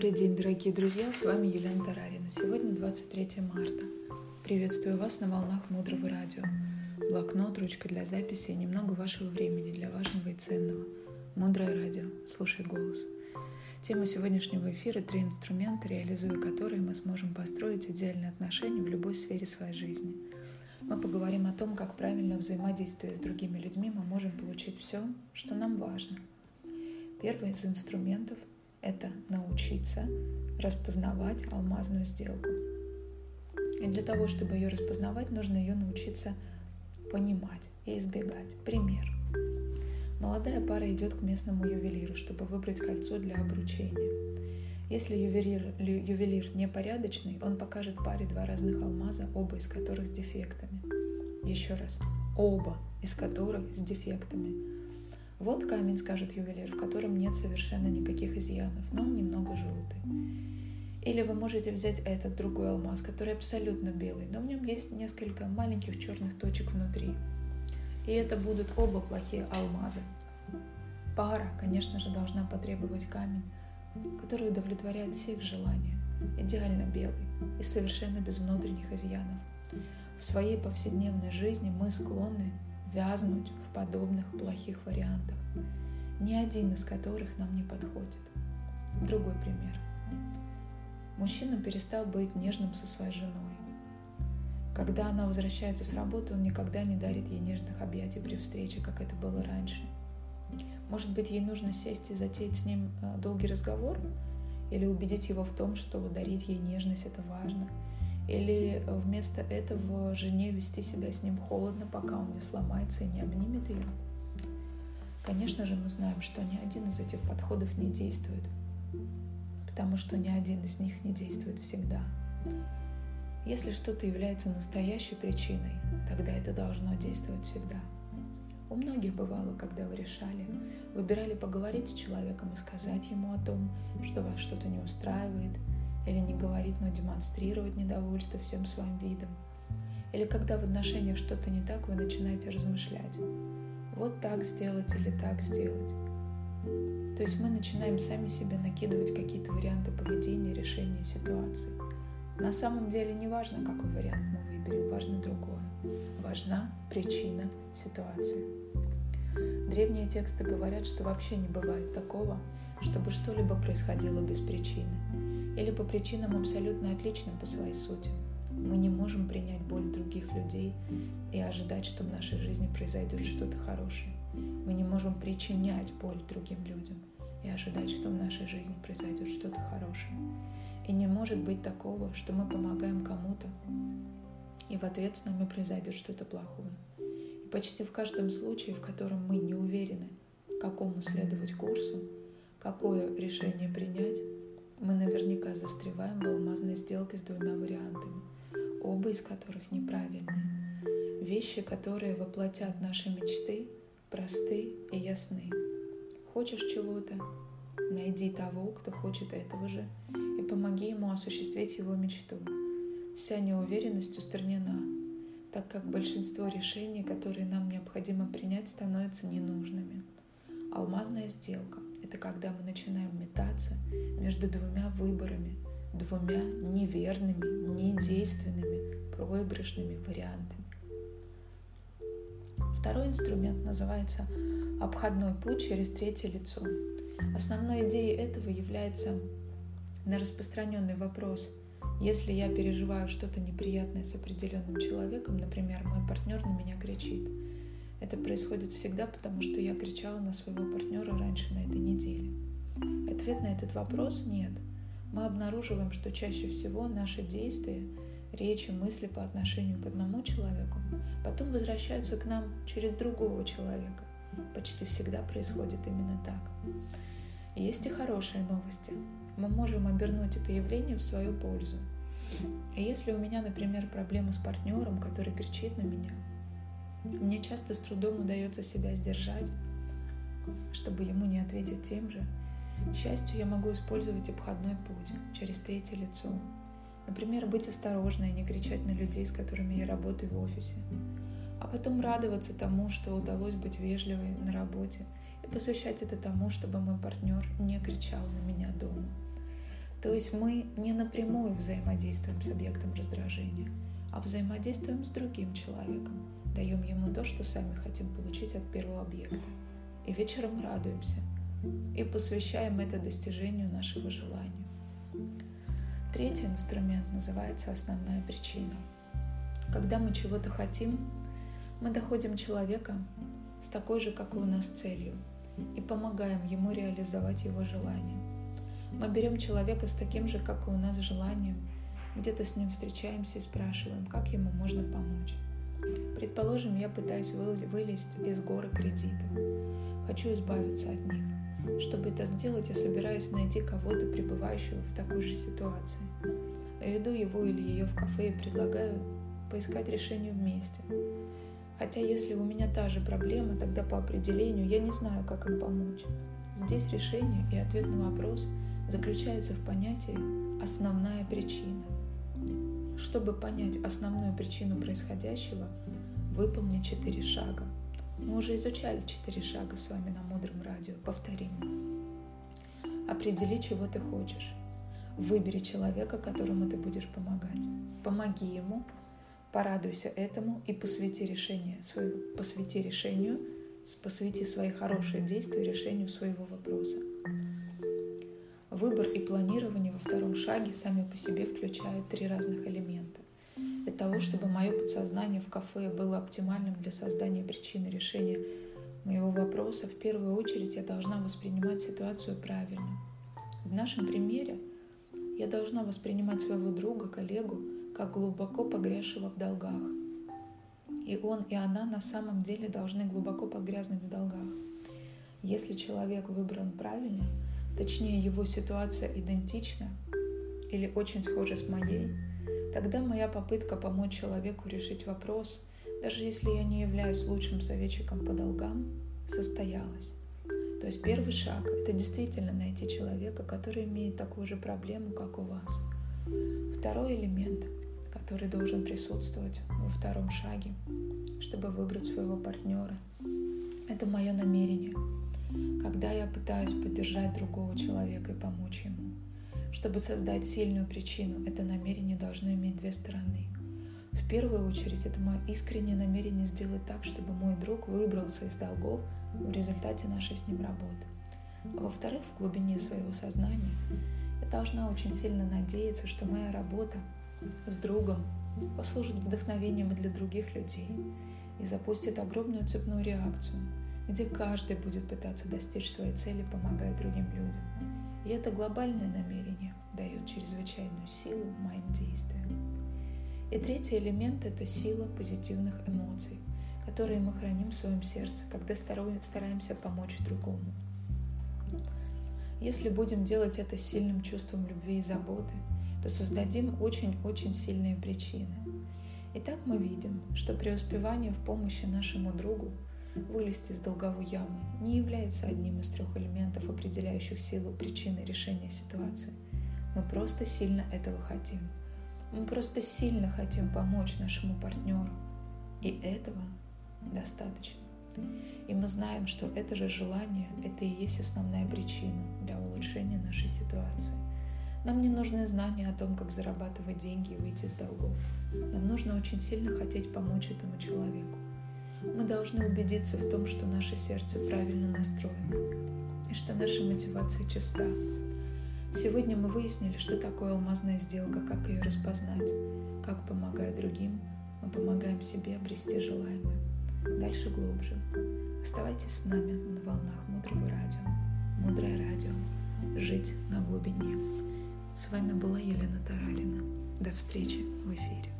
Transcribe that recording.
Добрый день, дорогие друзья, с вами Елена Тарарина. Сегодня 23 марта. Приветствую вас на волнах Мудрого Радио. Блокнот, ручка для записи и немного вашего времени для важного и ценного. Мудрое Радио. Слушай голос. Тема сегодняшнего эфира – три инструмента, реализуя которые мы сможем построить идеальные отношения в любой сфере своей жизни. Мы поговорим о том, как правильно взаимодействуя с другими людьми мы можем получить все, что нам важно. Первый из инструментов – это научиться распознавать алмазную сделку. И для того, чтобы ее распознавать, нужно ее научиться понимать и избегать. Пример. Молодая пара идет к местному ювелиру, чтобы выбрать кольцо для обручения. Если ювелир, ювелир непорядочный, он покажет паре два разных алмаза, оба из которых с дефектами. Еще раз, оба из которых с дефектами. Вот камень, скажет ювелир, в котором нет совершенно никаких изъянов, но он немного желтый. Или вы можете взять этот другой алмаз, который абсолютно белый, но в нем есть несколько маленьких черных точек внутри. И это будут оба плохие алмазы. Пара, конечно же, должна потребовать камень, который удовлетворяет все их желания, идеально белый и совершенно без внутренних изъянов. В своей повседневной жизни мы склонны вязнуть в подобных плохих вариантах, ни один из которых нам не подходит. Другой пример. Мужчина перестал быть нежным со своей женой. Когда она возвращается с работы, он никогда не дарит ей нежных объятий при встрече, как это было раньше. Может быть, ей нужно сесть и затеять с ним э, долгий разговор? Или убедить его в том, что дарить ей нежность – это важно – или вместо этого жене вести себя с ним холодно, пока он не сломается и не обнимет ее? Конечно же, мы знаем, что ни один из этих подходов не действует, потому что ни один из них не действует всегда. Если что-то является настоящей причиной, тогда это должно действовать всегда. У многих бывало, когда вы решали, выбирали поговорить с человеком и сказать ему о том, что вас что-то не устраивает – или не говорить, но демонстрировать недовольство всем своим видом. Или когда в отношениях что-то не так, вы начинаете размышлять. Вот так сделать или так сделать. То есть мы начинаем сами себе накидывать какие-то варианты поведения, решения ситуации. На самом деле не важно, какой вариант мы выберем, важно другое. Важна причина ситуации. Древние тексты говорят, что вообще не бывает такого, чтобы что-либо происходило без причины или по причинам абсолютно отличным по своей сути. Мы не можем принять боль других людей и ожидать, что в нашей жизни произойдет что-то хорошее. Мы не можем причинять боль другим людям и ожидать, что в нашей жизни произойдет что-то хорошее. И не может быть такого, что мы помогаем кому-то, и в ответ с нами произойдет что-то плохое. И почти в каждом случае, в котором мы не уверены, какому следовать курсу, какое решение принять, мы наверняка застреваем в алмазной сделке с двумя вариантами, оба из которых неправильные. Вещи, которые воплотят наши мечты, просты и ясны. Хочешь чего-то? Найди того, кто хочет этого же, и помоги ему осуществить его мечту. Вся неуверенность устранена, так как большинство решений, которые нам необходимо принять, становятся ненужными. Алмазная сделка – это когда мы начинаем метаться между двумя выборами, двумя неверными, недейственными, проигрышными вариантами. Второй инструмент называется обходной путь через третье лицо. Основной идеей этого является на распространенный вопрос, если я переживаю что-то неприятное с определенным человеком, например, мой партнер на меня кричит – это происходит всегда, потому что я кричала на своего партнера раньше на этой неделе. Ответ на этот вопрос – нет. Мы обнаруживаем, что чаще всего наши действия, речи, мысли по отношению к одному человеку потом возвращаются к нам через другого человека. Почти всегда происходит именно так. есть и хорошие новости. Мы можем обернуть это явление в свою пользу. И если у меня, например, проблема с партнером, который кричит на меня – мне часто с трудом удается себя сдержать, чтобы ему не ответить тем же. К счастью, я могу использовать обходной путь через третье лицо. Например, быть осторожной и не кричать на людей, с которыми я работаю в офисе. А потом радоваться тому, что удалось быть вежливой на работе и посвящать это тому, чтобы мой партнер не кричал на меня дома. То есть мы не напрямую взаимодействуем с объектом раздражения, а взаимодействуем с другим человеком, даем ему то, что сами хотим получить от первого объекта. И вечером радуемся и посвящаем это достижению нашего желания. Третий инструмент называется основная причина. Когда мы чего-то хотим, мы доходим человека с такой же, как и у нас, целью и помогаем ему реализовать его желание. Мы берем человека с таким же, как и у нас, желанием, где-то с ним встречаемся и спрашиваем, как ему можно помочь. Предположим, я пытаюсь вылезть из горы кредита. Хочу избавиться от них. Чтобы это сделать, я собираюсь найти кого-то, пребывающего в такой же ситуации. Веду его или ее в кафе и предлагаю поискать решение вместе. Хотя если у меня та же проблема, тогда по определению я не знаю, как им помочь. Здесь решение и ответ на вопрос заключается в понятии «основная причина». Чтобы понять основную причину происходящего, выполни четыре шага. Мы уже изучали четыре шага с вами на Мудром радио. Повторим. Определи, чего ты хочешь. Выбери человека, которому ты будешь помогать. Помоги ему Порадуйся этому и посвяти, решение, свое, посвяти решению, посвяти свои хорошие действия решению своего вопроса. Выбор и планирование во втором шаге сами по себе включают три разных элемента. Для того, чтобы мое подсознание в кафе было оптимальным для создания причины решения моего вопроса, в первую очередь я должна воспринимать ситуацию правильно. В нашем примере я должна воспринимать своего друга, коллегу как глубоко погрязшего в долгах. И он, и она на самом деле должны глубоко погрязнуть в долгах. Если человек выбран правильно, точнее его ситуация идентична или очень схожа с моей, тогда моя попытка помочь человеку решить вопрос, даже если я не являюсь лучшим советчиком по долгам, состоялась. То есть первый шаг – это действительно найти человека, который имеет такую же проблему, как у вас. Второй элемент который должен присутствовать во втором шаге, чтобы выбрать своего партнера. Это мое намерение, когда я пытаюсь поддержать другого человека и помочь ему. Чтобы создать сильную причину, это намерение должно иметь две стороны. В первую очередь, это мое искреннее намерение сделать так, чтобы мой друг выбрался из долгов в результате нашей с ним работы. А во-вторых, в глубине своего сознания я должна очень сильно надеяться, что моя работа с другом послужит вдохновением для других людей и запустит огромную цепную реакцию, где каждый будет пытаться достичь своей цели, помогая другим людям. И это глобальное намерение дает чрезвычайную силу моим действиям. И третий элемент – это сила позитивных эмоций, которые мы храним в своем сердце, когда стараемся помочь другому. Если будем делать это сильным чувством любви и заботы – то создадим очень-очень сильные причины. Итак, мы видим, что преуспевание в помощи нашему другу вылезти из долговой ямы не является одним из трех элементов, определяющих силу причины решения ситуации. Мы просто сильно этого хотим. Мы просто сильно хотим помочь нашему партнеру. И этого достаточно. И мы знаем, что это же желание, это и есть основная причина для улучшения нашей ситуации. Нам не нужны знания о том, как зарабатывать деньги и выйти из долгов. Нам нужно очень сильно хотеть помочь этому человеку. Мы должны убедиться в том, что наше сердце правильно настроено и что наша мотивация чиста. Сегодня мы выяснили, что такое алмазная сделка, как ее распознать, как, помогая другим, мы помогаем себе обрести желаемое. Дальше глубже. Оставайтесь с нами на волнах Мудрого Радио. Мудрое Радио. Жить на глубине. С вами была Елена Тарарина. До встречи в эфире.